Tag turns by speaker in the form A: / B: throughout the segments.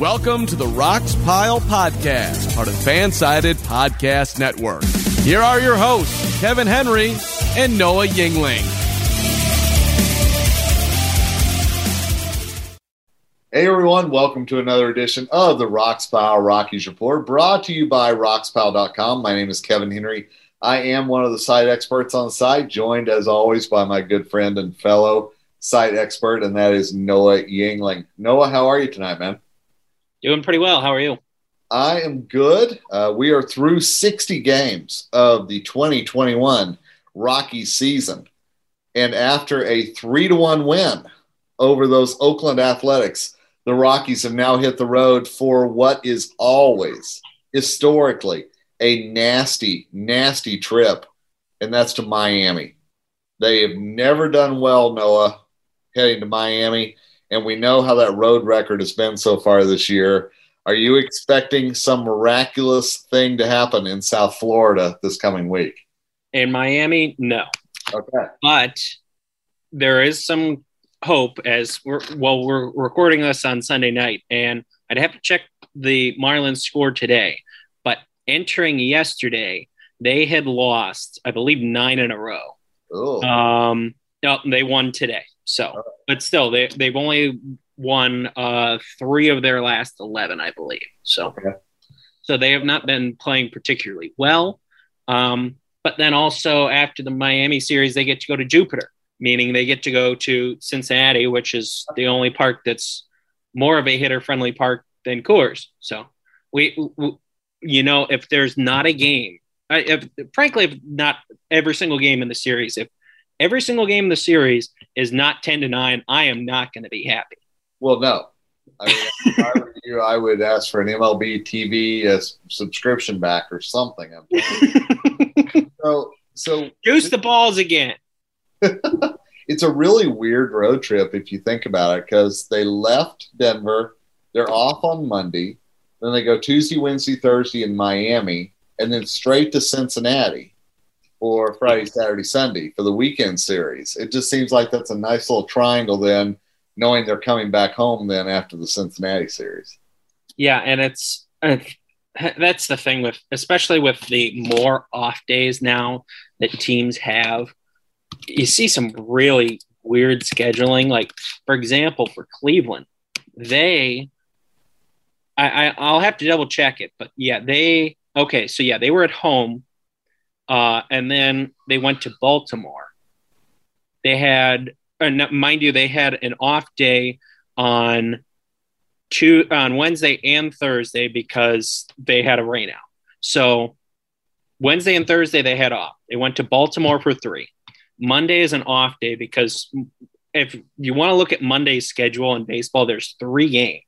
A: Welcome to the Rox Pile Podcast, part of Fansided Podcast Network. Here are your hosts, Kevin Henry and Noah Yingling.
B: Hey everyone, welcome to another edition of the Rox Pile Rockies Report, brought to you by roxpile.com. My name is Kevin Henry. I am one of the site experts on site, joined as always by my good friend and fellow site expert, and that is Noah Yingling. Noah, how are you tonight, man?
C: Doing pretty well. How are you?
B: I am good. Uh, we are through 60 games of the 2021 Rocky season. And after a three to one win over those Oakland Athletics, the Rockies have now hit the road for what is always historically a nasty, nasty trip, and that's to Miami. They have never done well, Noah, heading to Miami and we know how that road record has been so far this year. Are you expecting some miraculous thing to happen in South Florida this coming week?
C: In Miami, no.
B: Okay.
C: But there is some hope as we're well, we're recording this on Sunday night, and I'd have to check the Marlins score today. But entering yesterday, they had lost, I believe, nine in a row.
B: Oh.
C: Um, no, they won today. So, but still, they they've only won uh, three of their last eleven, I believe. So,
B: Okay.
C: so they have not been playing particularly well. Um, but then also after the Miami series, they get to go to Jupiter, meaning they get to go to Cincinnati, which is the only park that's more of a hitter friendly park than Coors. So, we, we you know, if there's not a game, I, if, frankly, if not every single game in the series, if every single game in the series is not 10 to 9, I am not going to be happy.
B: Well, no. I mean, if I were you, I would ask for an MLB TV uh, subscription back or something. so, so
C: Juice the balls again.
B: it's a really weird road trip if you think about it because they left Denver, they're off on Monday, then they go Tuesday, Wednesday, Thursday in Miami, and then straight to Cincinnati for Friday, Saturday, Sunday for the weekend series. It just seems like that's a nice little triangle then, knowing they're coming back home then after the Cincinnati series.
C: Yeah, and it's uh, that's the thing with especially with the more off days now that teams have. You see some really weird scheduling. Like for example, for Cleveland, they I, I I'll have to double check it, but yeah, they okay. So yeah, they were at home, uh, and then they went to Baltimore. They had, uh, no- mind you, they had an off day on two on Wednesday and Thursday because they had a rainout. So Wednesday and Thursday they had off. They went to Baltimore for three. Monday is an off day because if you want to look at Monday's schedule in baseball, there's three games.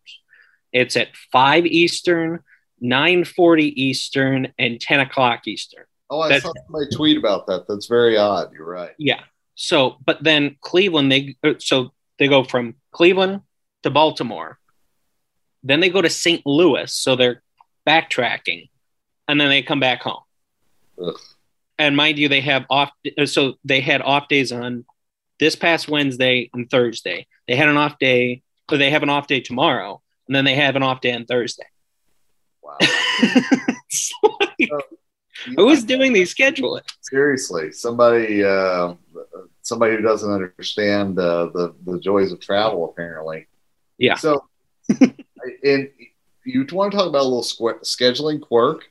C: It's at five Eastern, nine forty Eastern, and ten o'clock Eastern.
B: Oh, I
C: That's-
B: saw somebody tweet about that. That's very odd. You're right.
C: Yeah. So, but then Cleveland, they uh, so they go from Cleveland to Baltimore, then they go to St. Louis, so they're backtracking, and then they come back home.
B: Ugh.
C: And mind you, they have off. uh, So they had off days on this past Wednesday and Thursday. They had an off day, or they have an off day tomorrow, and then they have an off day on Thursday.
B: Wow.
C: It's like, who's doing these scheduling?
B: Seriously, somebody, uh, somebody who doesn't understand uh, the the joys of travel, apparently.
C: Yeah.
B: So, and you want to talk about a little squ- scheduling quirk?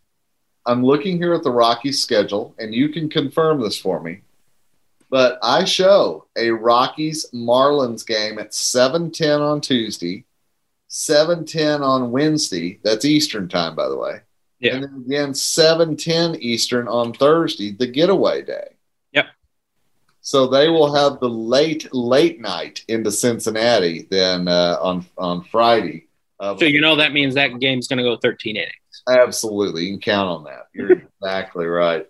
B: I'm looking here at the Rockies schedule, and you can confirm this for me. But I show a Rockies Marlins game at 7:10 on Tuesday, 7:10 on Wednesday. That's Eastern time, by the way.
C: Yeah.
B: And then again, 7:10 Eastern on Thursday, the getaway day.
C: Yep.
B: So they will have the late late night into Cincinnati then uh, on on Friday Uh,
C: So you know that means that game's going to go 13 innings.
B: Absolutely. You can count on that. You're exactly right.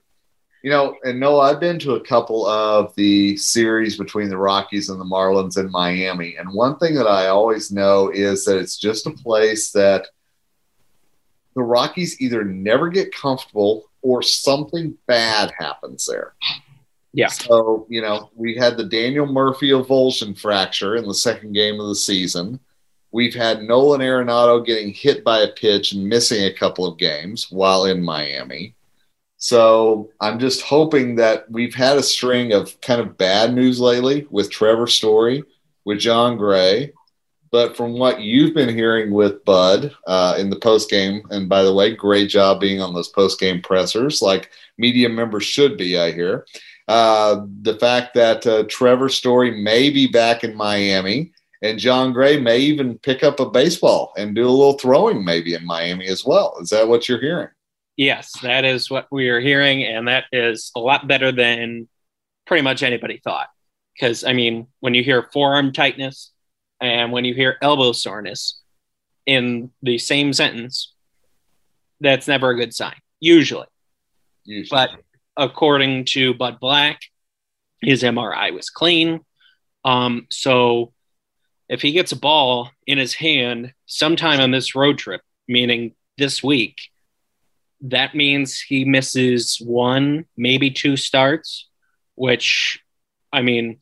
B: You know, and no, I've been to a couple of the series between the Rockies and the Marlins in Miami. And one thing that I always know is that it's just a place that the Rockies either never get comfortable or something bad happens there.
C: Yeah.
B: So, you know, we had the Daniel Murphy avulsion fracture in the second game of the season. We've had Nolan Arenado getting hit by a pitch and missing a couple of games while in Miami. So I'm just hoping that we've had a string of kind of bad news lately with Trevor Story, with Jon Gray. But from what you've been hearing with Bud uh, in the post game, and by the way, great job being on those post game pressers, like media members should be, I hear. Uh, the fact that uh, Trevor Story may be back in Miami and Jon Gray may even pick up a baseball and do a little throwing maybe in Miami as well. Is that what you're hearing?
C: Yes, that is what we are hearing, and that is a lot better than pretty much anybody thought. Because I mean, when you hear forearm tightness and when you hear elbow soreness in the same sentence, that's never a good sign. Usually,
B: Usually.
C: but according to Bud Black, his MRI was clean. Um, so if he gets a ball in his hand sometime on this road trip, meaning this week, that means he misses one, maybe two starts, which, I mean,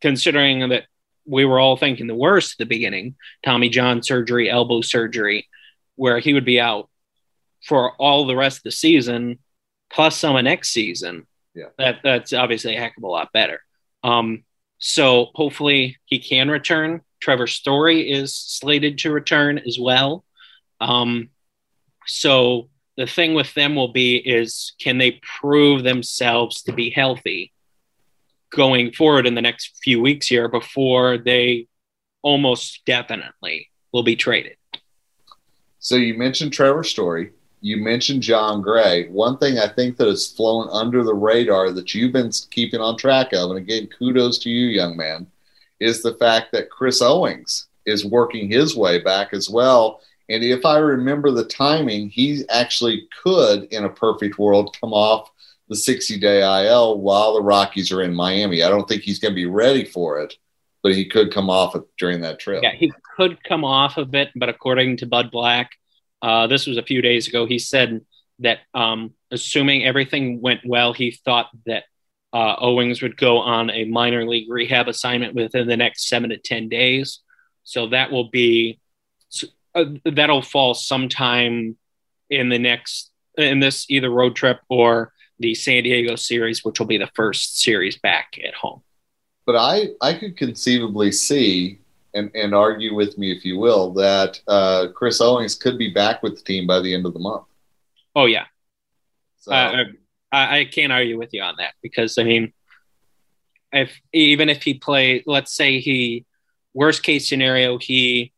C: considering that we were all thinking the worst at the beginning Tommy John surgery, elbow surgery, where he would be out for all the rest of the season, plus some of next season.
B: Yeah.
C: That, that's obviously a heck of a lot better. Um, so hopefully he can return. Trevor Story is slated to return as well. Um, so the thing with them will be is can they prove themselves to be healthy going forward in the next few weeks here before they almost definitely will be traded.
B: So you mentioned Trevor Story. You mentioned Jon Gray. One thing I think that has flown under the radar that you've been keeping on track of, and again, kudos to you, young man, is the fact that Chris Owings is working his way back as well. And if I remember the timing, he actually could, in a perfect world, come off the 60 day IL while the Rockies are in Miami. I don't think he's going to be ready for it, but he could come off during that trip.
C: Yeah, he could come off of it, but according to Bud Black, uh, this was a few days ago, he said that um, assuming everything went well, he thought that uh, Owings would go on a minor league rehab assignment within the next seven to 10 days. So that will be, uh, that'll fall sometime in the next, in this either road trip or the San Diego series, which will be the first series back at home.
B: But I, I could conceivably see, and, and argue with me if you will, that uh, Chris Owings could be back with the team by the end of the month.
C: Oh, yeah.
B: So,
C: Uh, I, I can't argue with you on that because I mean, if even if he play, let's say he worst case scenario he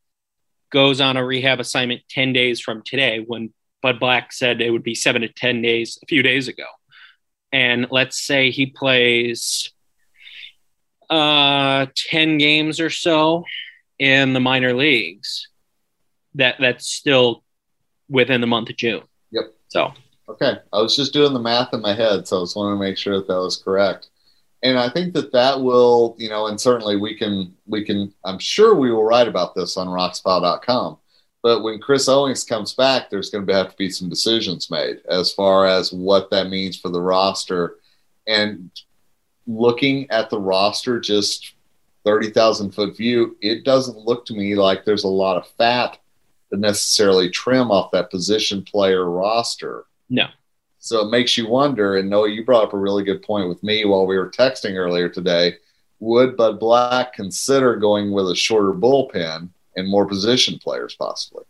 C: goes on a rehab assignment ten days from today, when Bud Black said it would be seven to ten days a few days ago, and let's say he plays uh ten games or so in the minor leagues, that that's still within the month of June.
B: Yep.
C: So
B: Okay, I was just doing the math in my head, so I just wanted to make sure that that was correct. And I think that that will, you know, and certainly we can, we can, I'm sure we will write about this on roxpile.com. But when Chris Owings comes back, there's going to have to be some decisions made as far as what that means for the roster. And looking at the roster, just 30,000 foot view, it doesn't look to me like there's a lot of fat to necessarily trim off that position player roster.
C: no.
B: So it makes you wonder, and Noah, you brought up a really good point with me while we were texting earlier today. Would Bud Black consider going with a shorter bullpen and more position players possibly?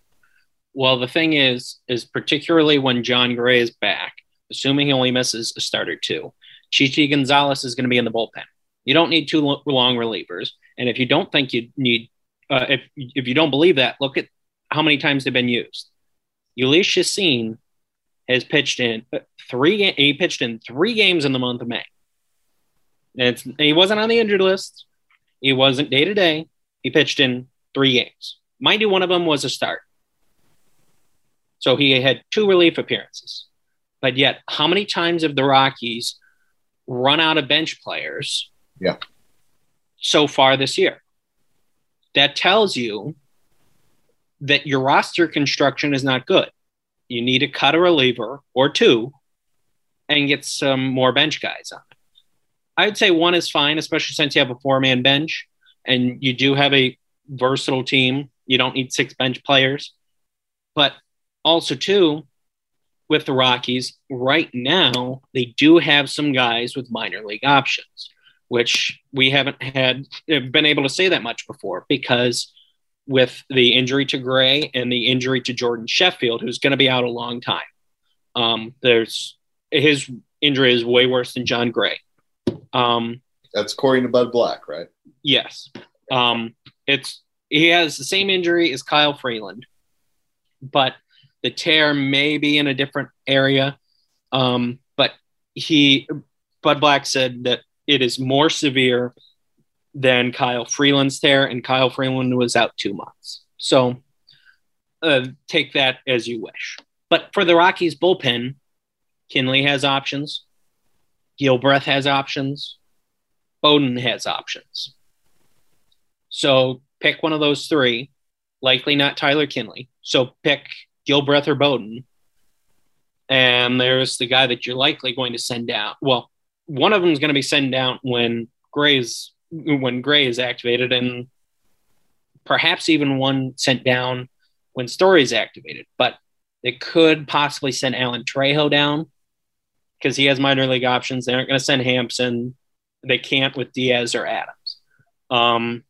C: Well, the thing is, is particularly when Jon Gray is back, assuming he only misses a start or two, Chi Chi Gonzalez is going to be in the bullpen. You don't need two long relievers, and if you don't think you need, uh, if if you don't believe that, look at how many times they've been used. Jhoulys Chacin has pitched in three. ga- He pitched in three games in the month of May. And he wasn't on the injured list. He wasn't day to day. He pitched in three games. Mind you, one of them was a start. So he had two relief appearances. But yet, how many times have the Rockies run out of bench players?
B: Yeah.
C: So far this year. That tells you that your roster construction is not good. You need to cut a reliever or two and get some more bench guys on. I'd say one is fine, especially since you have a four man bench and you do have a versatile team. You don't need six bench players. But also, too, with the Rockies, right now, they do have some guys with minor league options, which we haven't had been able to say that much before because with the injury to Gray and the injury to Jordan Sheffield, who's going to be out a long time. Um, there's his injury is way worse than Jon Gray. Um,
B: That's according to Bud Black, right?
C: Yes. Um, it's he has the same injury as Kyle Freeland, but the tear may be in a different area. Um, but he Bud Black said that it is more severe than Kyle Freeland's tear, and Kyle Freeland was out two months. So uh, take that as you wish. But for the Rockies bullpen, Kinley has options. Gilbreath has options. Bowden has options. So pick one of those three, likely not Tyler Kinley. So pick Gilbreath or Bowden. And there's the guy that you're likely going to send down. Well, one of them is going to be sent down when Gray's when Gray is activated, and perhaps even one sent down when Story is activated. But they could possibly send Alan Trejo down because he has minor league options. They aren't going to send Hampson. They can't with Diaz or Adams. Um,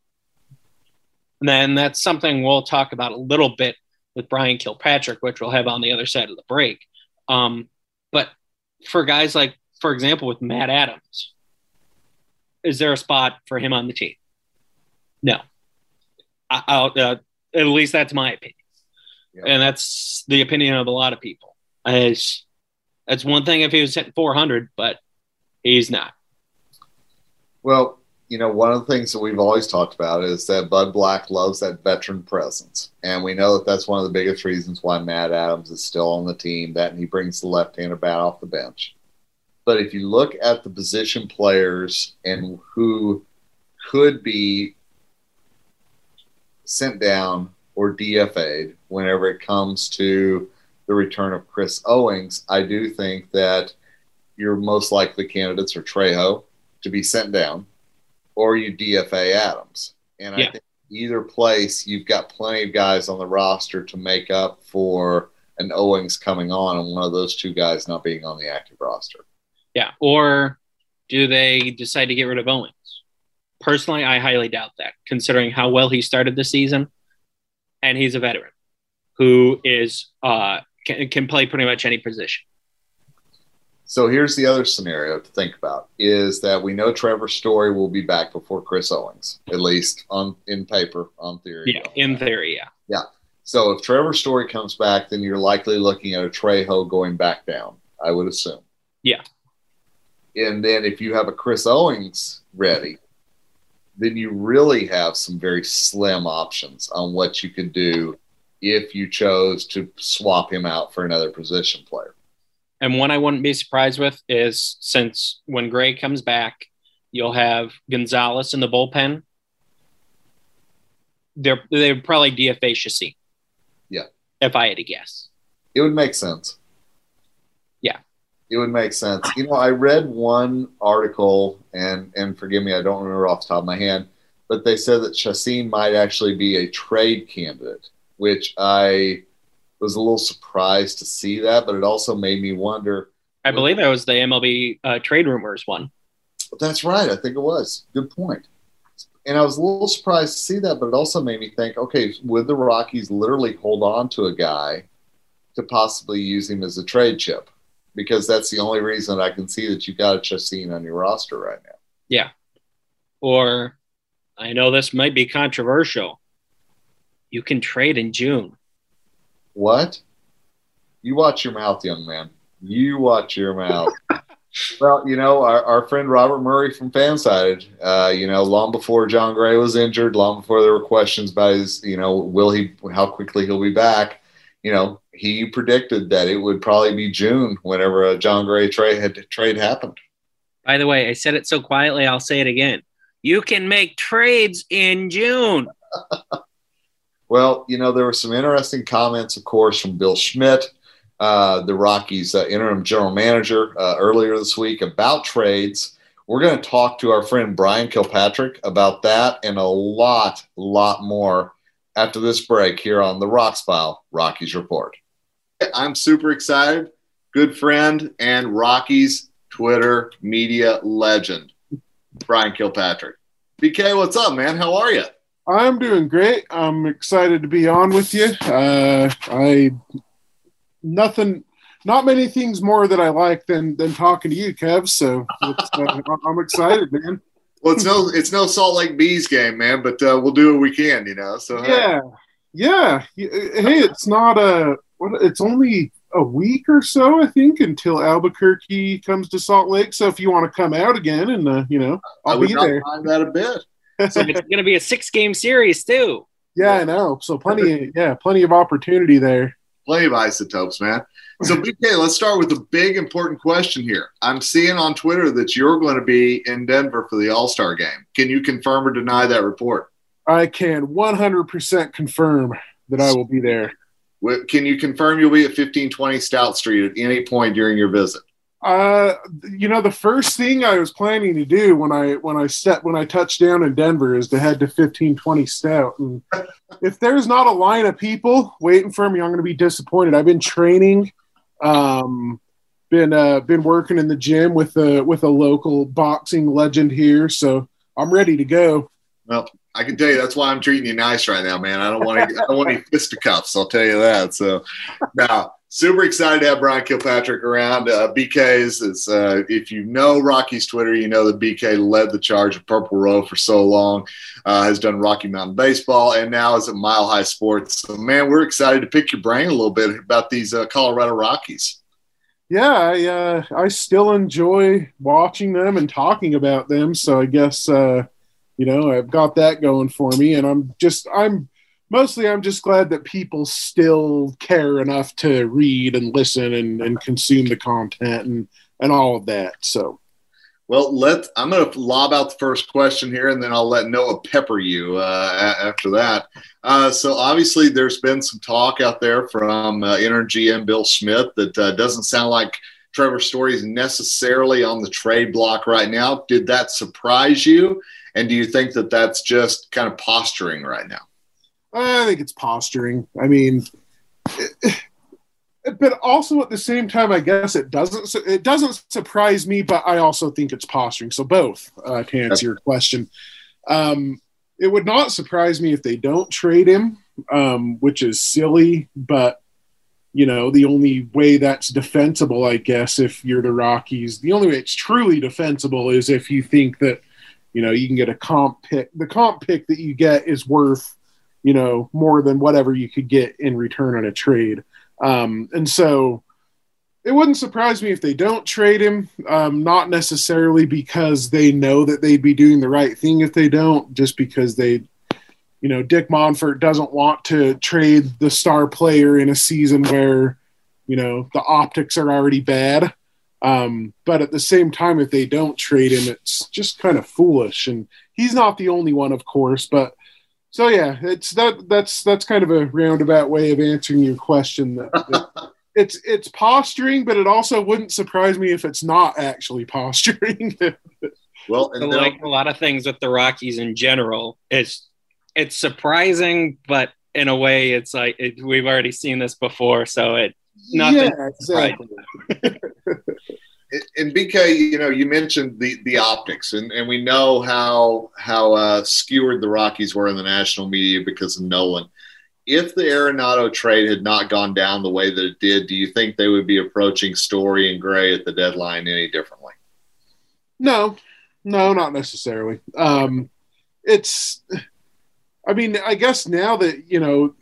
C: and then that's something we'll talk about a little bit with Bryan Kilpatrick, which we'll have on the other side of the break. Um, but for guys like, for example, with Matt Adams, is there a spot for him on the team? No. I, uh, at least that's my opinion. Yeah. And that's the opinion of a lot of people. As that's one thing if he was hitting 400, but he's not.
B: Well, you know, one of the things that we've always talked about is that Bud Black loves that veteran presence. And we know that that's one of the biggest reasons why Matt Adams is still on the team, that he brings the left handed bat off the bench. But if you look at the position players and who could be sent down or DFA'd whenever it comes to the return of Chris Owings, I do think that your most likely candidates are Trejo to be sent down or you DFA Adams. And yeah. I think either place, you've got plenty of guys on the roster to make up for an Owings coming on and one of those two guys not being on the active roster.
C: Yeah. Or do they decide to get rid of Owings? Personally, I highly doubt that, considering how well he started the season. And he's a veteran who is uh, can, can play pretty much any position.
B: So here's the other scenario to think about is that we know Trevor Story will be back before Chris Owings, at least on in paper, on theory.
C: Yeah, in theory, yeah.
B: Yeah. So if Trevor Story comes back, then you're likely looking at a Trejo going back down, I would assume.
C: Yeah.
B: And then if you have a Chris Owings ready, then you really have some very slim options on what you could do if you chose to swap him out for another position player.
C: And one I wouldn't be surprised with is since when Gray comes back, you'll have Gonzalez in the bullpen. They're they would probably DFA Chacin.
B: Yeah.
C: If I had to guess.
B: It would make sense.
C: Yeah.
B: It would make sense. You know, I read one article and and forgive me, I don't remember off the top of my head, but they said that Chacin might actually be a trade candidate, which I was a little surprised to see that, but it also made me wonder.
C: I believe that was the MLB uh, trade rumors one.
B: That's right. I think it was. Good point. And I was a little surprised to see that, but it also made me think okay, would the Rockies literally hold on to a guy to possibly use him as a trade chip? Because that's the only reason I can see that you've got a Chacin on your roster right now.
C: Yeah. Or I know this might be controversial. You can trade in June.
B: What? You watch your mouth, young man. You watch your mouth. Well, you know, our, our friend Robert Murray from Fansided, uh, you know, long before Jon Gray was injured, long before there were questions about his, you know, will he, how quickly he'll be back, you know, he predicted that it would probably be June whenever a Jon Gray trade had trade happened.
C: By the way, I said it so quietly, I'll say it again. You can make trades in June.
B: well, you know, there were some interesting comments, of course, from Bill Schmidt uh, the Rockies' uh, interim general manager uh, earlier this week about trades. We're going to talk to our friend Bryan Kilpatrick about that and a lot, lot more after this break here on the Rox Pile Rockies Report. I'm super excited. Good friend and Rockies Twitter media legend, Bryan Kilpatrick. BK, what's up, man? How are you?
D: I'm doing great. I'm excited to be on with you. Uh, I nothing, not many things more that I like than than talking to you, Kev. So uh, I'm excited, man.
B: Well, it's no it's no Salt Lake Bees game, man, but uh, we'll do what we can, you know. So
D: yeah, yeah. Hey, it's not a. What, it's only a week or so, I think, until Albuquerque comes to Salt Lake. So if you want to come out again, and uh, you know, I'll be there.
B: Mind that a bit.
C: So it's going to be a six game series too.
D: Yeah, I know. So plenty, yeah, plenty of opportunity there
B: plenty of isotopes, man. So, BK, let's start with a big important question here. I'm seeing on Twitter that you're going to be in Denver for the All Star game. Can you confirm or deny that report?
D: I can 100% confirm that I will be there.
B: Can you confirm you'll be at 1520 Stout Street at any point during your visit?
D: Uh, you know, the first thing I was planning to do when I when I set when I touched down in Denver is to head to fifteen twenty Stout. And if there's not a line of people waiting for me, I'm going to be disappointed. I've been training, um, been uh, been working in the gym with a with a local boxing legend here, so I'm ready to go.
B: Well, I can tell you that's why I'm treating you nice right now, man. I don't want to, I don't want any fisticuffs. I'll tell you that. So now, super excited to have Bryan Kilpatrick around. Uh, BK's is, uh, if you know Rocky's Twitter, you know that BK led the charge of Purple Row for so long, uh, has done Rocky Mountain Baseball, and now is at Mile High Sports. So, man, we're excited to pick your brain a little bit about these uh, Colorado Rockies.
D: Yeah, I uh, I still enjoy watching them and talking about them. So I guess uh, you know i've got that going for me and i'm just i'm mostly i'm just glad that people still care enough to read and listen and, and consume the content and and all of that so.
B: Well let i'm going to lob out the first question here and then i'll let noah pepper you uh, after that. Uh, so obviously there's been some talk out there from uh, interim gm bill Schmidt that uh, doesn't sound like trevor story is necessarily on the trade block right now. Did that surprise you? And do you think that that's just kind of posturing right now?
D: I think it's posturing. I mean, it, but also at the same time, I guess it doesn't it doesn't surprise me, but I also think it's posturing. So both uh, to answer your question, um, it would not surprise me if they don't trade him, um, which is silly, but you know the only way that's defensible, I guess, if you're the Rockies, the only way it's truly defensible is if you think that you know, you can get a comp pick. The comp pick that you get is worth, you know, more than whatever you could get in return on a trade. Um, and so it wouldn't surprise me if they don't trade him, um, not necessarily because they know that they'd be doing the right thing if they don't, just because they, you know, Dick Monfort doesn't want to trade the star player in a season where, you know, the optics are already bad. Um, but at the same time, if they don't trade him, it's just kind of foolish. And he's not the only one, of course. But so yeah, it's that that's that's kind of a roundabout way of answering your question. That, that it's it's posturing, but it also wouldn't surprise me if it's not actually posturing.
C: well, so like a lot of things with the Rockies in general, it's it's surprising, but in a way, it's like it, we've already seen this before, so it nothing. Yeah, exactly.
B: and BK, you know, you mentioned the the optics, and, and we know how how uh, skewered the Rockies were in the national media because of Nolan. If the Arenado trade had not gone down the way that it did, do you think they would be approaching Story and Gray at the deadline any differently?
D: No, no, not necessarily. Um, it's, I mean, I guess now that you know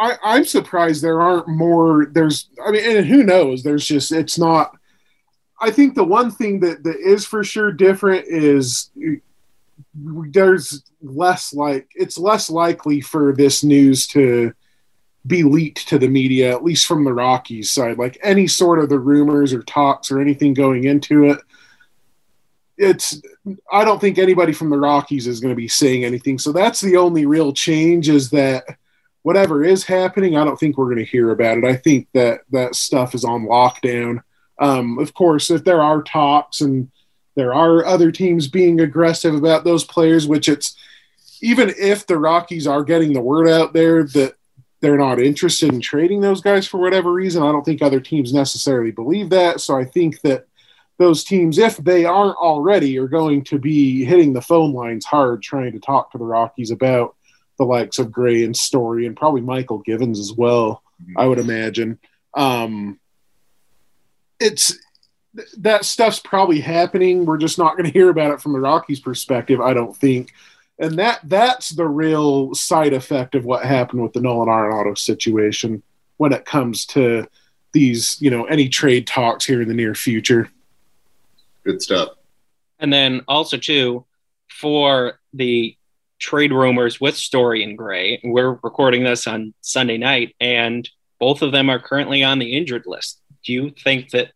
D: I, I'm surprised there aren't more. There's, I mean, and who knows? There's just, it's not. I think the one thing that, that is for sure different is there's less like it's less likely for this news to be leaked to the media, at least from the Rockies side. Like any sort of the rumors or talks or anything going into it, it's I don't think anybody from the Rockies is going to be saying anything. So that's the only real change is that whatever is happening, I don't think we're going to hear about it. I think that that stuff is on lockdown. Um, of course, if there are talks and there are other teams being aggressive about those players, which it's even if the Rockies are getting the word out there that they're not interested in trading those guys for whatever reason, I don't think other teams necessarily believe that. So I think that those teams, if they aren't already, are going to be hitting the phone lines hard trying to talk to the Rockies about the likes of Gray and Story and probably Mychal Givens as well, I would imagine. Um, it's that stuff's probably happening. We're just not going to hear about it from the Rockies' perspective, I don't think. And that that's the real side effect of what happened with the Nolan Arenado situation when it comes to these, you know, any trade talks here in the near future.
B: Good stuff.
C: And then also too, for the trade rumors with Story and Gray, we're recording this on Sunday night, and both of them are currently on the injured list. Do you think that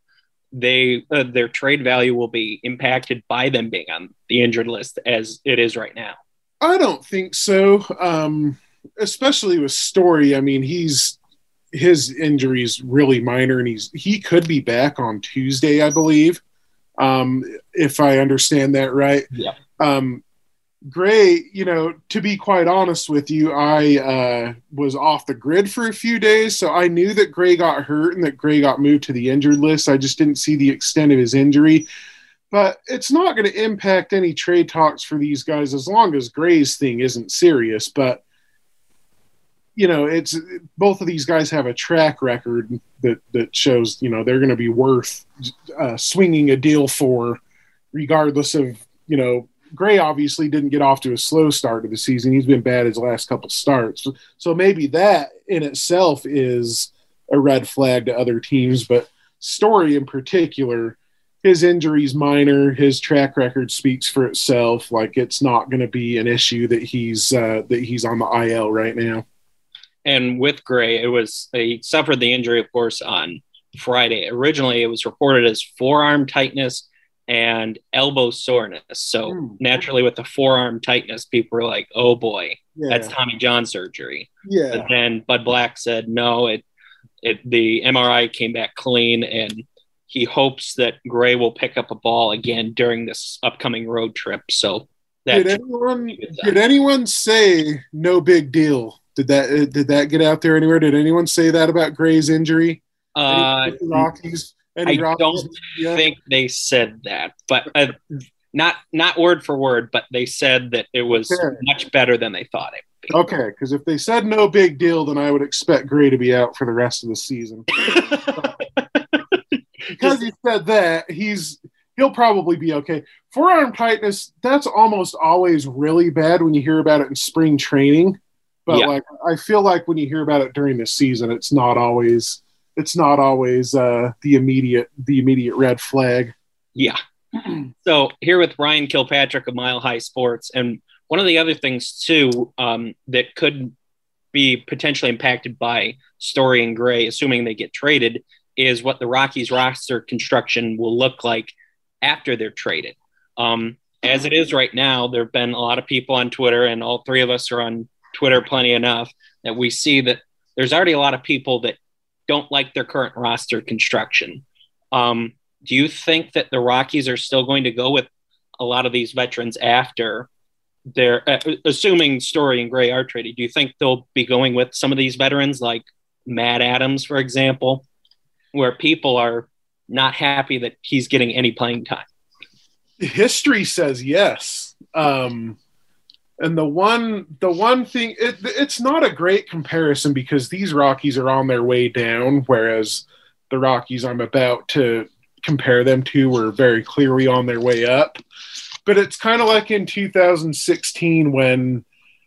C: they uh, their trade value will be impacted by them being on the injured list as it is right now?
D: I don't think so. Um, especially with Story. I mean, he's his injury is really minor, and he's he could be back on Tuesday, I believe, um, if I understand that right.
C: Yeah.
D: Um, Gray, you know, to be quite honest with you, I uh, was off the grid for a few days, so I knew that Gray got hurt and that Gray got moved to the injured list. I just didn't see the extent of his injury. But it's not going to impact any trade talks for these guys as long as Gray's thing isn't serious. But you know, it's both of these guys have a track record that that shows you know they're going to be worth uh, swinging a deal for, regardless of you know Gray obviously didn't get off to a slow start of the season. He's been bad his last couple starts. So maybe that in itself is a red flag to other teams. But Story in particular, his injuries minor, his track record speaks for itself. Like it's not going to be an issue that he's uh, that he's on the IL right now.
C: And with Gray, it was he suffered the injury, of course, on Friday. Originally, it was reported as forearm tightness and elbow soreness. So mm. naturally, with the forearm tightness, people were like, "Oh boy, yeah. that's Tommy John surgery."
D: Yeah.
C: But then Bud Black said, "No, it it the MRI came back clean, and he hopes that Gray will pick up a ball again during this upcoming road trip." So
D: did anyone did anyone say no big deal? Did that uh, did that get out there anywhere? Did anyone say that about Gray's injury?
C: Uh, Rockies. I don't think they said that, but uh, not not word for word, but they said that it was okay. much better than they thought it.
D: Okay, because if they said no big deal, then I would expect Gray to be out for the rest of the season. because he said that, he's he'll probably be okay. Forearm tightness, that's almost always really bad when you hear about it in spring training. But yeah. like I feel like when you hear about it during the season, it's not always it's not always uh, the immediate the immediate red flag.
C: Yeah. so here with Bryan Kilpatrick of Mile High Sports, and one of the other things too um, that could be potentially impacted by Story and Gray, assuming they get traded, is what the Rockies roster construction will look like after they're traded. Um, as it is right now, there have been a lot of people on Twitter, and all three of us are on Twitter plenty enough that we see that there's already a lot of people that don't like their current roster construction. Um, do you think that the Rockies are still going to go with a lot of these veterans after they're uh, assuming Story and Gray are traded? Do you think they'll be going with some of these veterans like Matt Adams, for example, where people are not happy that he's getting any playing time?
D: History says yes. Um, and the one the one thing it, it's not a great comparison because these Rockies are on their way down, whereas the Rockies I'm about to compare them to were very clearly on their way up. But it's kind of like in 2016 when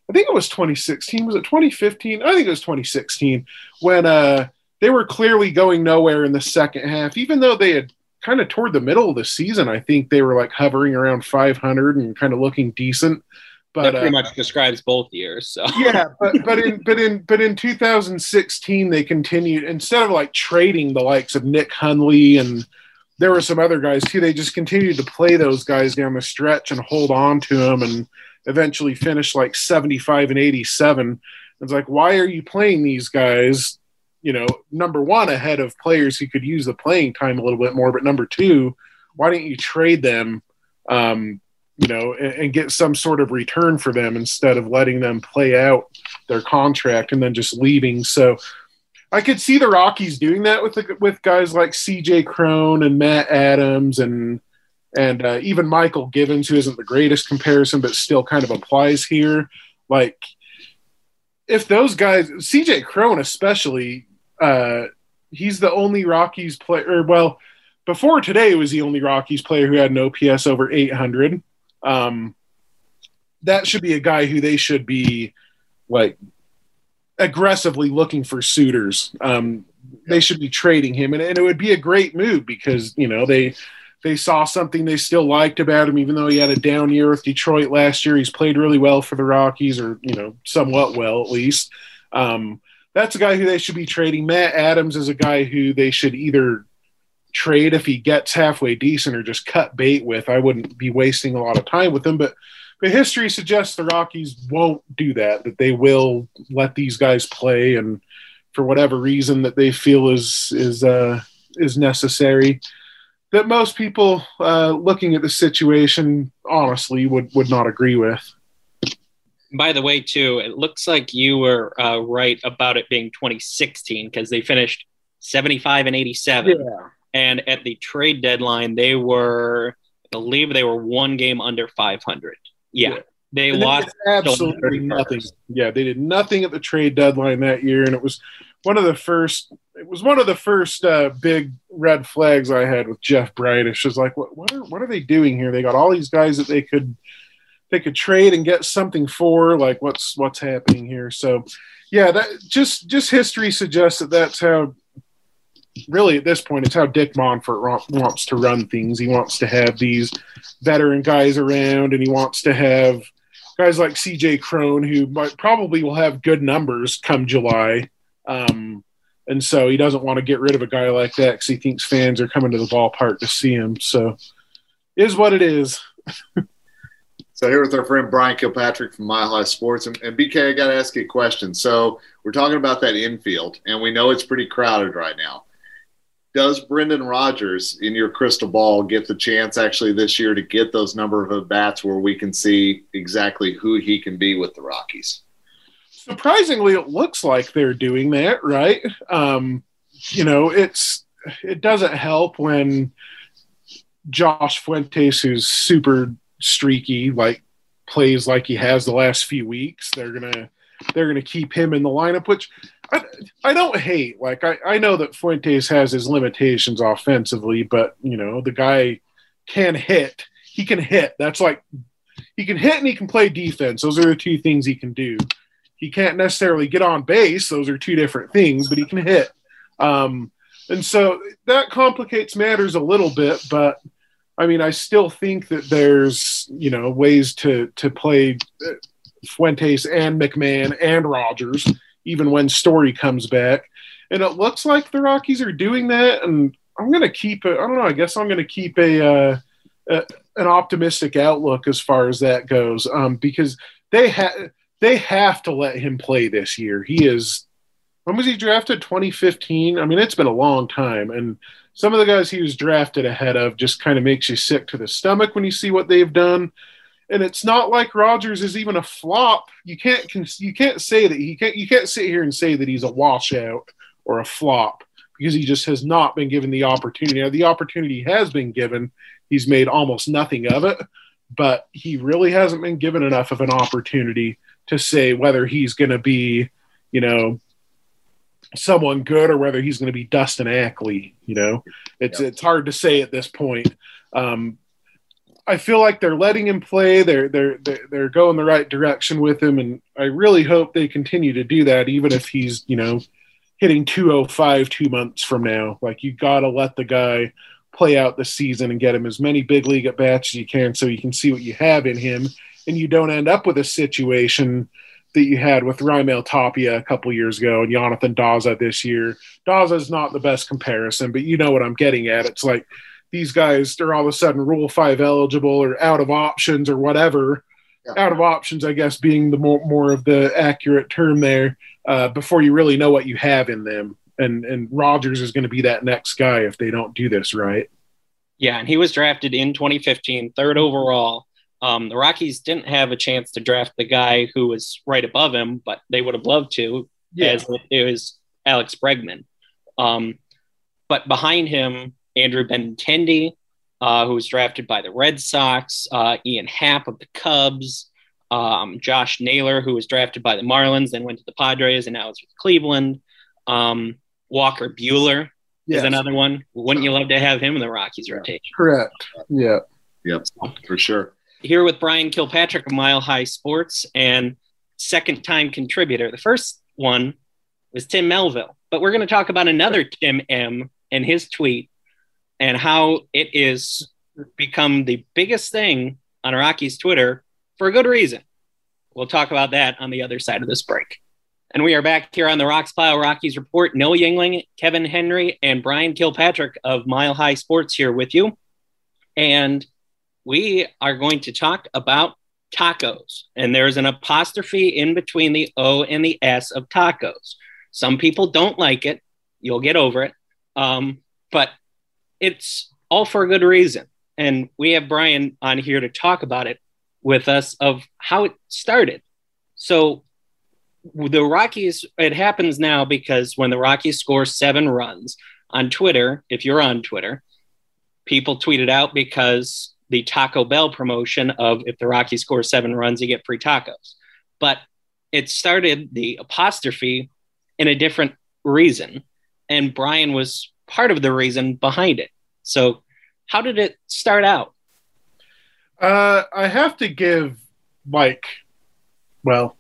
D: I think it was 2016. Was it 2015? I think it was 2016 when uh, they were clearly going nowhere in the second half, even though they had kind of toward the middle of the season, I think they were like hovering around 500 and kind of looking decent. But
C: that pretty
D: uh,
C: much describes both years. So
D: yeah, but but in but in but in 2016 they continued instead of like trading the likes of Nick Hundley and there were some other guys too. They just continued to play those guys down the stretch and hold on to them and eventually finish like 75 and 87. It's like, why are you playing these guys? You know, number one, ahead of players who could use the playing time a little bit more, but number two, why don't you trade them? Um, you know, and, and, get some sort of return for them instead of letting them play out their contract and then just leaving. So I could see the Rockies doing that with the, with guys like C.J. Cron and Matt Adams and and uh, even Mychal Givens, who isn't the greatest comparison, but still kind of applies here. Like if those guys, C.J. Cron especially, uh, he's the only Rockies player. Well, before today was the only Rockies player who had an OPS over 800. Um, that should be a guy who they should be like aggressively looking for suitors. Um, they should be trading him, and, and, it would be a great move because you know they they saw something they still liked about him, even though he had a down year with Detroit last year. He's played really well for the Rockies, or you know, somewhat well at least. Um, that's a guy who they should be trading. Matt Adams is a guy who they should either trade if he gets halfway decent or just cut bait with. I wouldn't be wasting a lot of time with him, but but history suggests the Rockies won't do that. That they will let these guys play, and for whatever reason that they feel is is uh, is necessary. That most people uh, looking at the situation honestly would would not agree with.
C: By the way, too, it looks like you were uh, right about it being 2016 because they finished 75 and 87.
D: Yeah.
C: And at the trade deadline, they were, I believe, they were one game under 500. Yeah. yeah. They and lost
D: absolutely nothing. Yeah, they did nothing at the trade deadline that year, and it was one of the first. It was one of the first uh, big red flags I had with Jeff Bridich. It's just like, what, what are what are they doing here? They got all these guys that they could they could trade and get something for. Like, what's what's happening here? So, yeah, that just just history suggests that that's how really at this point, it's how Dick Monfort wants to run things. He wants to have these veteran guys around, and he wants to have guys like CJ Cron, who might, probably will have good numbers come July. Um, and so he doesn't want to get rid of a guy like that because he thinks fans are coming to the ballpark to see him. So, is what it is.
B: So here with our friend Bryan Kilpatrick from Mile High Sports, and, and BK, I got to ask you a question. So we're talking about that infield, and we know it's pretty crowded right now does Brendan Rodgers in your crystal ball get the chance actually this year to get those number of at bats where we can see exactly who he can be with the Rockies?
D: Surprisingly, it looks like they're doing that, right? Um, you know, it's it doesn't help when Josh Fuentes, who's super streaky, like plays like he has the last few weeks. They're gonna they're gonna keep him in the lineup, which I, I don't hate. Like I, I know that Fuentes has his limitations offensively, but you know the guy can hit. He can hit. That's like he can hit and he can play defense. Those are the two things he can do. He can't necessarily get on base. Those are two different things, but he can hit. Um, and so that complicates matters a little bit. But I mean, I still think that there's you know ways to to play Fuentes and McMahon and Rodgers even when Story comes back. And it looks like the Rockies are doing that. And I'm going to keep it. I don't know. I guess I'm going to keep a, uh, a, an optimistic outlook as far as that goes, um, because they have they have to let him play this year. He is. When was he drafted? 2015. I mean, it's been a long time, and some of the guys he was drafted ahead of just kind of makes you sick to the stomach when you see what they've done and it's not like Rodgers is even a flop. You can't you can't say that he can't you can't sit here and say that he's a washout or a flop because he just has not been given the opportunity. Now the opportunity has been given. He's made almost nothing of it, but he really hasn't been given enough of an opportunity to say whether he's going to be, you know, someone good or whether he's going to be Dustin Ackley. You know, it's yep. it's hard to say at this point. Um, I feel like they're letting him play. They're they're they're going the right direction with him, and I really hope they continue to do that, even if he's you know hitting 205 two months from now. Like you got to let the guy play out the season and get him as many big league at bats as you can so you can see what you have in him and you don't end up with a situation that you had with Raimel Tapia a couple years ago and Yonathan Daza this year. Daza is not the best comparison, but you know what I'm getting at. It's like these guys are all of a sudden Rule 5 eligible or out of options or whatever. Yeah. Out of options, I guess, being the more, more of the accurate term there uh, before you really know what you have in them. And, and Rodgers is going to be that next guy if they don't do this right.
C: Yeah, and he was drafted in 2015, third overall. Um, the Rockies didn't have a chance to draft the guy who was right above him, but they would have loved to, yeah. as it was Alex Bregman. Um, but behind him, Andrew Benintendi, uh, who was drafted by the Red Sox, uh, Ian Happ of the Cubs, um, Josh Naylor, who was drafted by the Marlins, then went to the Padres, and now is with Cleveland. Um, Walker Buehler yes. is another one. Wouldn't you love to have him in the Rockies rotation?
D: Correct. Yeah.
B: Yep, for sure
C: here with Bryan Kilpatrick of Mile High Sports and second time contributor. The first one was Tim Melville, but we're going to talk about another Tim M and his tweet and how it is become the biggest thing on Rocky's Twitter for a good reason. We'll talk about that on the other side of this break. And we are back here on the Rox Pile Rockies Report. Noah Yingling, Kevin Henry, and Bryan Kilpatrick of Mile High Sports here with you. And we are going to talk about tacos. And there's an apostrophe in between the O and the S of tacos. Some people don't like it. You'll get over it. Um, but it's all for a good reason. And we have Bryan on here to talk about it with us of how it started. So the Rockies, it happens now because when the Rockies score seven runs on Twitter, if you're on Twitter, people tweet it out because the Taco Bell promotion of if the Rockies score seven runs, you get free tacos. But it started the apostrophe in a different reason. And Bryan was part of the reason behind it. So, how did it start out?
D: Uh, I have to give, Mike, well,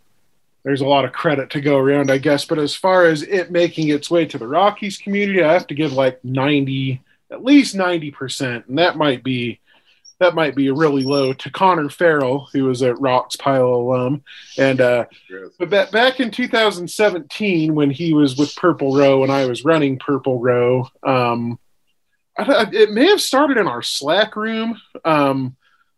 D: there's a lot of credit to go around, I guess. But as far as it making its way to the Rockies community, I have to give like 90, at least 90%. And that might be that might be a really low to Connor Farrell, who was a Rox Pile alum. And uh, but back, back in 2017, when he was with Purple Row and I was running Purple Row, um, I, it may have started in our Slack room, um,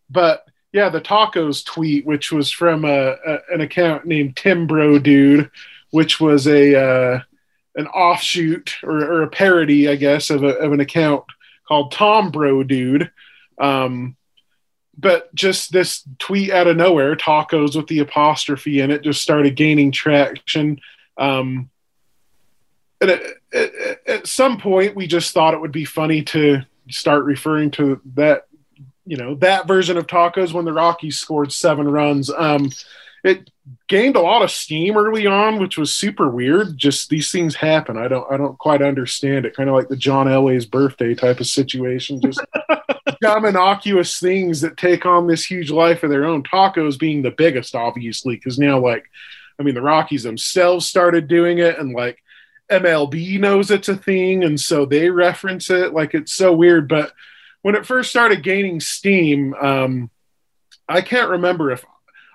D: but yeah, the tacos tweet, which was from a, a, an account named Tim Bro Dude, which was a uh, an offshoot or, or, a parody, I guess, of, a, of an account called Tom Bro Dude. Um, but just this tweet out of nowhere, tacos with the apostrophe in it, just started gaining traction. Um, and at, at, some point, we just thought it would be funny to start referring to that, you know, that version of tacos when the Rockies scored seven runs. Um, it gained a lot of steam early on, which was super weird. Just these things happen. I don't, I don't quite understand it. Kind of like the John Elway's birthday type of situation. Just dumb, innocuous things that take on this huge life of their own. Tacos being the biggest, obviously, because now, like, I mean, the Rockies themselves started doing it, and like MLB knows it's a thing, and so they reference it. Like, it's so weird. But when it first started gaining steam, um, I can't remember if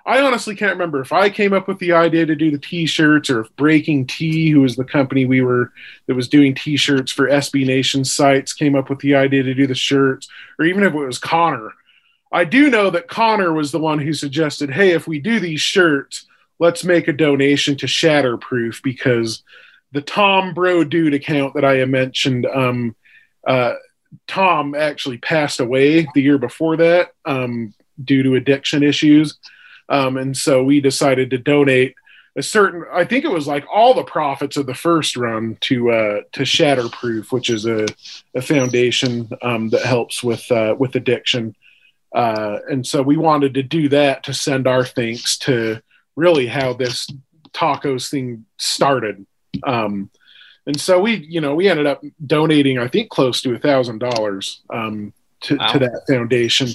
D: I honestly can't remember if I came up with the idea to do the T-shirts or if Breaking T, who was the company we were that was doing T-shirts for SB Nation sites, came up with the idea to do the shirts, or even if it was Connor. I do know that Connor was the one who suggested, "Hey, if we do these shirts, let's make a donation to Shatterproof because the Tom Bro Dude account that I mentioned, um, uh, Tom actually passed away the year before that um, due to addiction issues." Um, and so we decided to donate a certain i think it was like all the profits of the first run to uh to shatterproof which is a, a foundation um, that helps with uh, with addiction. Uh, and so we wanted to do that to send our thanks to really how this tacos thing started. Um, and so we you know we ended up donating i think close to a thousand dollars um, to, wow. to that foundation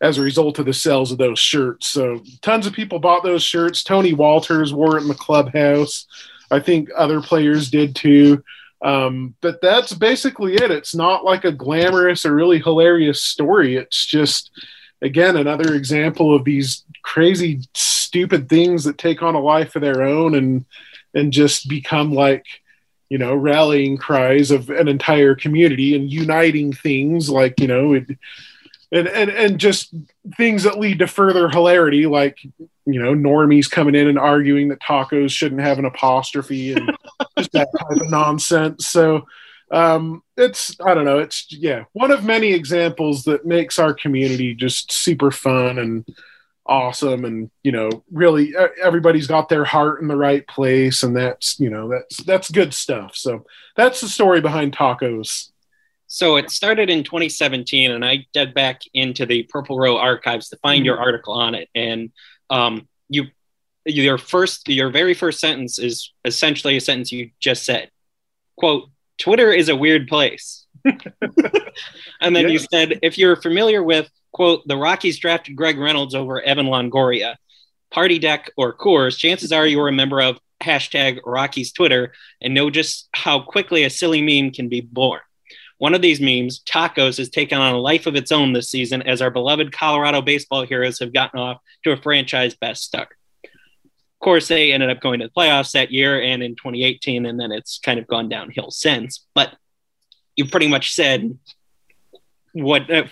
D: as a result of the sales of those shirts. So tons of people bought those shirts. Tony Wolters wore it in the clubhouse. I think other players did too. Um, but that's basically it. It's not like a glamorous or really hilarious story. It's just, again, another example of these crazy, stupid things that take on a life of their own and and just become like, you know, rallying cries of an entire community and uniting things like, you know, it, and and and just things that lead to further hilarity, like you know normies coming in and arguing that tacos shouldn't have an apostrophe and just that kind of nonsense. So um, it's I don't know, it's yeah, one of many examples that makes our community just super fun and awesome and you know really everybody's got their heart in the right place and that's you know that's that's good stuff so that's the story behind tacos
C: so it started in 2017, and I dug back into the Purple Row archives to find mm-hmm. your article on it. And um, you, your first, your very first sentence is essentially a sentence you just said. "Quote: Twitter is a weird place." and then yeah. you said, if you're familiar with quote the Rockies drafted Greg Reynolds over Evan Longoria, Party Deck or Coors, chances are you're a member of hashtag Rockies Twitter and know just how quickly a silly meme can be born. One of these memes, tacos, has taken on a life of its own this season as our beloved Colorado baseball heroes have gotten off to a franchise best start. Of course, they ended up going to the playoffs that year and in 2018, and then it's kind of gone downhill since. But you pretty much said what uh,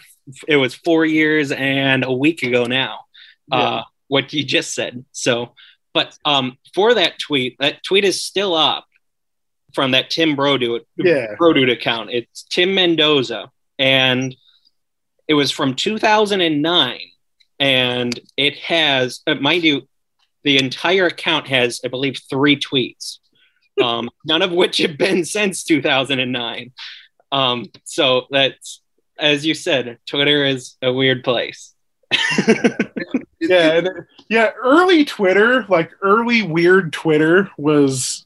C: it was four years and a week ago now. Yeah. Uh, what you just said. So, but um, for that tweet, that tweet is still up from that Tim Brodude, yeah. Brodude account. It's Tim Mendoza, and it was from 2009, and it has, uh, mind you, the entire account has, I believe, three tweets, um, none of which have been since 2009. Um, so that's, as you said, Twitter is a weird place.
D: yeah, yeah. Early Twitter, like early weird Twitter, was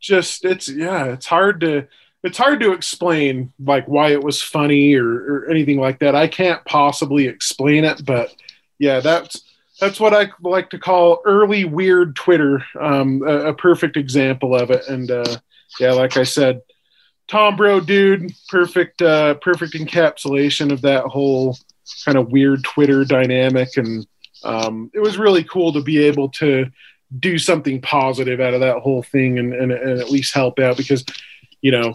D: just it's yeah, it's hard to it's hard to explain like why it was funny or, or anything like that. I can't possibly explain it, but yeah, that's that's what I like to call early weird Twitter. Um, a, a, perfect example of it. And uh, yeah, like I said, Tom Bro, dude, perfect, uh, perfect encapsulation of that whole kind of weird Twitter dynamic. And um, it was really cool to be able to do something positive out of that whole thing and, and, and at least help out because, you know,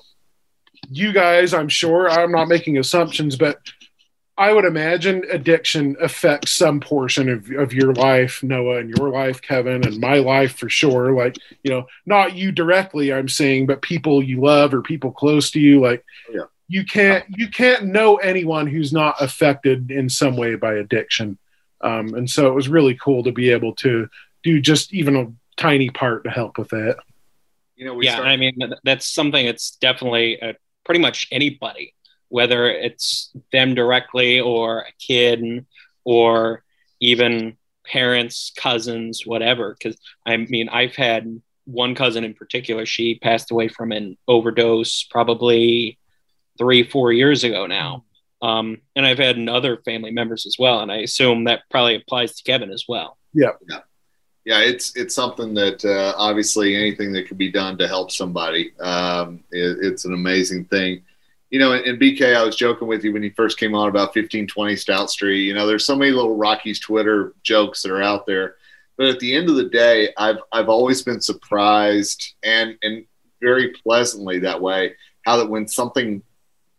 D: you guys, I'm sure, I'm not making assumptions, but I would imagine addiction affects some portion of, of your life, Noah, and your life, Kevin, and my life for sure. Like, you know, not you directly, I'm saying, but people you love or people close to you. Like, yeah. you can't you can't know anyone who's not affected in some way by addiction. Um, and so it was really cool to be able to do just even a tiny part to help with that.
C: You know, yeah, start- I mean that's something that's definitely uh, pretty much anybody, whether it's them directly or a kid or even parents, cousins, whatever. Because I mean, I've had one cousin in particular. She passed away from an overdose probably three, four years ago now. Um, and I've had other family members as well, and I assume that probably applies to Kevin as well.
D: Yeah.
B: yeah yeah, it's it's something that uh, obviously anything that can be done to help somebody, um, it, it's an amazing thing. You know, in, BK, I was joking with you when you first came on about 1520 Stout Street. You know, there's so many little Rockies Twitter jokes that are out there, but at the end of the day, I've I've always been surprised and and very pleasantly that way how that when something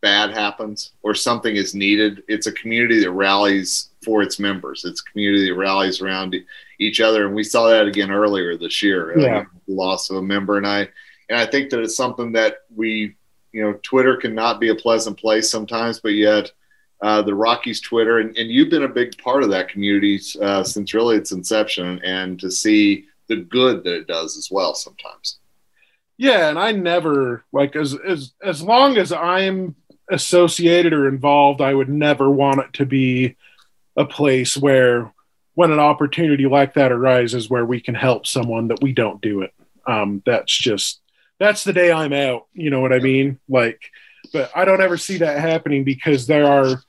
B: bad happens or something is needed, it's a community that rallies for its members. It's a community that rallies around each other, and we saw that again earlier this year. Uh, yeah. The loss of a member, and I and I think that it's something that we, you know, Twitter cannot be a pleasant place sometimes, but yet. Uh, the Rockies Twitter, and, and you've been a big part of that community uh, since really its inception, and to see the good that it does as well sometimes.
D: Yeah, and I never like as as as long as I'm associated or involved, I would never want it to be a place where when an opportunity like that arises where we can help someone that we don't do it. Um, that's just that's the day I'm out. You know what I mean? Like, but I don't ever see that happening because there are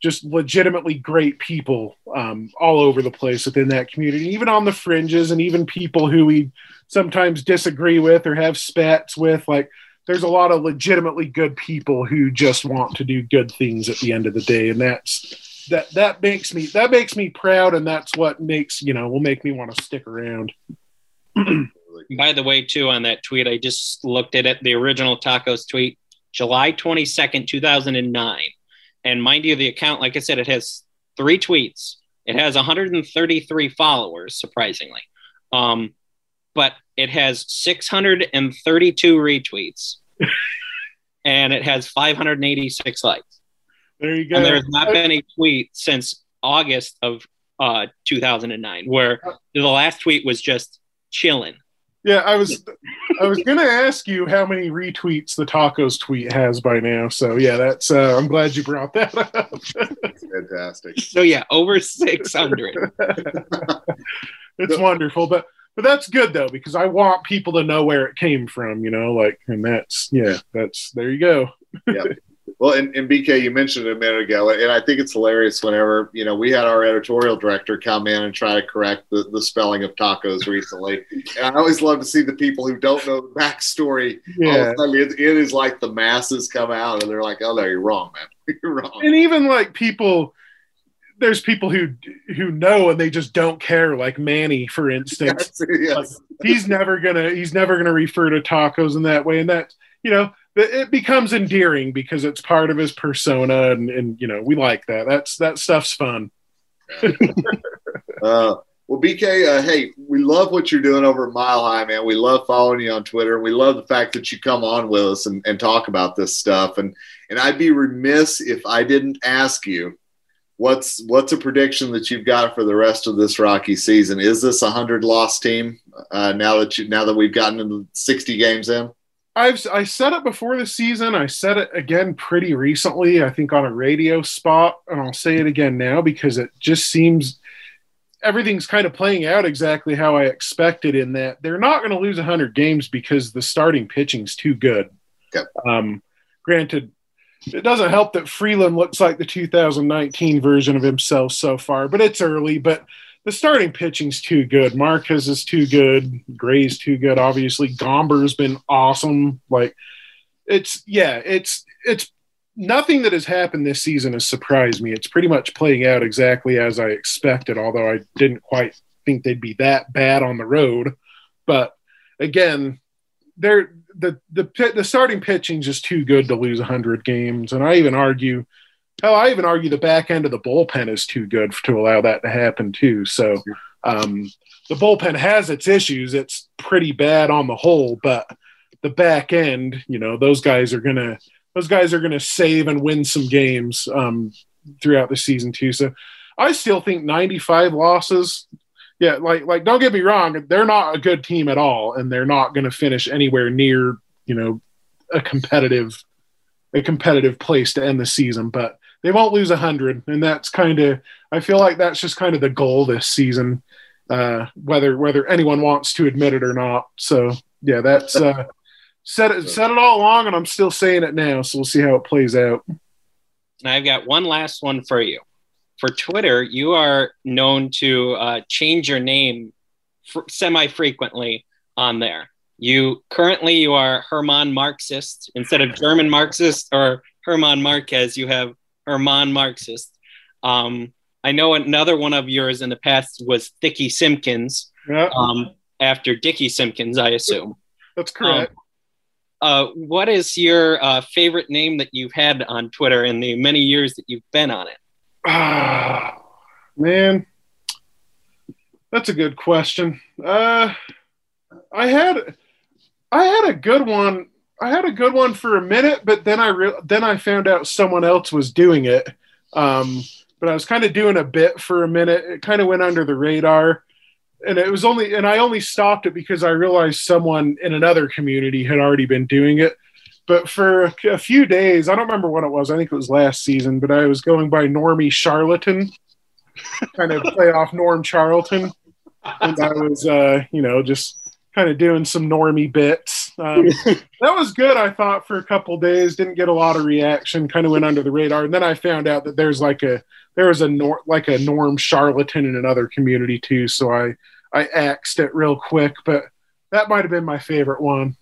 D: just legitimately great people um, all over the place within that community, even on the fringes, and even people who we sometimes disagree with or have spats with. Like there's a lot of legitimately good people who just want to do good things at the end of the day, and that's that that makes me that makes me proud, and that's what makes you know will make me want to stick around.
C: By the way, too, on that tweet, I just looked at it. The original tacos tweet, July twenty second, two thousand and nine, and mind you, the account, like I said, it has three tweets. It has 133 followers, surprisingly. Um, but it has 632 retweets and it has 586 likes.
D: There you go.
C: And there's not been a tweet since August of uh, 2009 where the last tweet was just chilling.
D: Yeah, I was I was gonna ask you how many retweets the tacos tweet has by now. So yeah, that's uh, I'm glad you brought that up.
B: Fantastic.
C: So yeah, over 600.
D: it's wonderful, but but that's good though because I want people to know where it came from. You know, like and that's yeah, that's there you go.
B: yeah. Well, and, and BK, you mentioned it a minute ago, and I think it's hilarious whenever, you know, we had our editorial director come in and try to correct the, the spelling of tacos recently. And I always love to see the people who don't know the backstory.
D: Yeah.
B: Sudden, it, it is like the masses come out and they're like, oh, no, you're wrong, man. you're wrong.
D: And even like people, there's people who who know and they just don't care, like Manny, for instance.
B: Yes, yes.
D: Like, he's never gonna he's never gonna refer to tacos in that way, and that you know it becomes endearing because it's part of his persona, and, and you know we like that. That's that stuff's fun.
B: uh, well, BK, uh, hey, we love what you're doing over at Mile High, man. We love following you on Twitter. We love the fact that you come on with us and, and talk about this stuff. And and I'd be remiss if I didn't ask you what's what's a prediction that you've got for the rest of this Rocky season? Is this a hundred loss team uh, now that you now that we've gotten into sixty games in?
D: I've I said it before the season. I said it again pretty recently. I think on a radio spot, and I'll say it again now because it just seems everything's kind of playing out exactly how I expected. In that they're not going to lose hundred games because the starting pitching's too good.
B: Okay.
D: Um, granted, it doesn't help that Freeland looks like the 2019 version of himself so far, but it's early. But the starting pitching's too good. Marquez is too good. Gray's too good. Obviously, Gomber's been awesome. Like it's yeah, it's it's nothing that has happened this season has surprised me. It's pretty much playing out exactly as I expected, although I didn't quite think they'd be that bad on the road. But again, they're the the the starting pitching's just too good to lose 100 games and I even argue hell I even argue the back end of the bullpen is too good to allow that to happen too so um, the bullpen has its issues it's pretty bad on the whole but the back end you know those guys are to those guys are to save and win some games um, throughout the season too so I still think 95 losses yeah, like like don't get me wrong, they're not a good team at all, and they're not going to finish anywhere near you know a competitive a competitive place to end the season. But they won't lose a hundred, and that's kind of I feel like that's just kind of the goal this season, uh, whether whether anyone wants to admit it or not. So yeah, that's uh, said it said it all along, and I'm still saying it now. So we'll see how it plays out.
C: And I've got one last one for you for Twitter, you are known to uh, change your name fr- semi frequently on there. You currently you are Herman Marxist instead of German Marxist or Herman Marquez. You have Herman Marxist. Um, I know another one of yours in the past was Dicky Simpkins.
D: Yeah.
C: Um, after Dicky Simpkins, I assume.
D: That's correct.
C: Um, uh, what is your uh, favorite name that you've had on Twitter in the many years that you've been on it?
D: Ah, man, that's a good question. Uh, I had, I had a good one. I had a good one for a minute, but then I re- then I found out someone else was doing it. Um, but I was kind of doing a bit for a minute. It kind of went under the radar, and it was only and I only stopped it because I realized someone in another community had already been doing it but for a, few days, I don't remember what it was. I think it was last season, but I was going by Normie Charlatan, kind of play off Norm Charlton, and I was, uh, you know, just kind of doing some normie bits. Um, that was good, I thought, for a couple days. Didn't get a lot of reaction. Kind of went under the radar, and then I found out that there's like a there was a nor- like a Norm Charlatan in another community too. So I I axed it real quick, but that might have been my favorite one.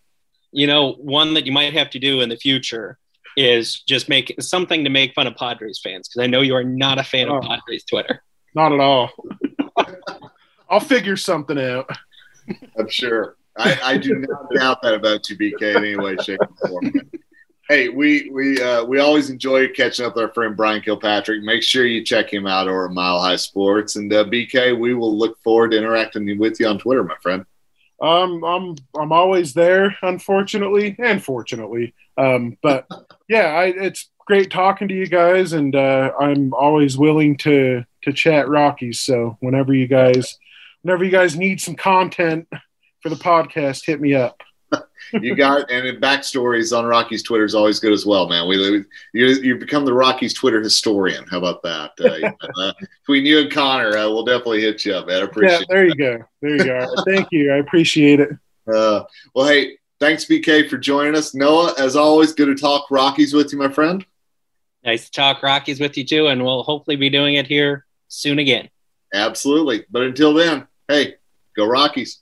C: you know, one that you might have to do in the future is just make something to make fun of Padres fans because I know you are not a fan
D: Oh.
C: of Padres Twitter.
D: Not at all. I'll figure something out.
B: I'm sure. I, I do not doubt that about you, BK, in any way, shape, or form. Hey, we we uh, we always enjoy catching up with our friend Bryan Kilpatrick. Make sure you check him out over at Mile High Sports. And uh, BK, we will look forward to interacting with you on Twitter, my friend.
D: Um, I'm I'm always there, unfortunately and fortunately. Um, but yeah, I, it's great talking to you guys, and uh, I'm always willing to to chat Rockies. So whenever you guys, whenever you guys need some content for the podcast, hit me up.
B: You got and the backstories on Rocky's Twitter is always good as well, man. We you you become the Rockies Twitter historian. How about that? Uh, you uh, between you and Connor, uh, we'll definitely hit you up, man. I
D: Yeah, there you go. There you go. Thank you. I appreciate it.
B: Uh, well, hey, thanks, BK, for joining us. Noah, as always, good to talk Rockies with you, my friend.
C: Nice to talk Rockies with you too, and we'll hopefully be doing it here soon again.
B: Absolutely. But until then, hey, go Rockies.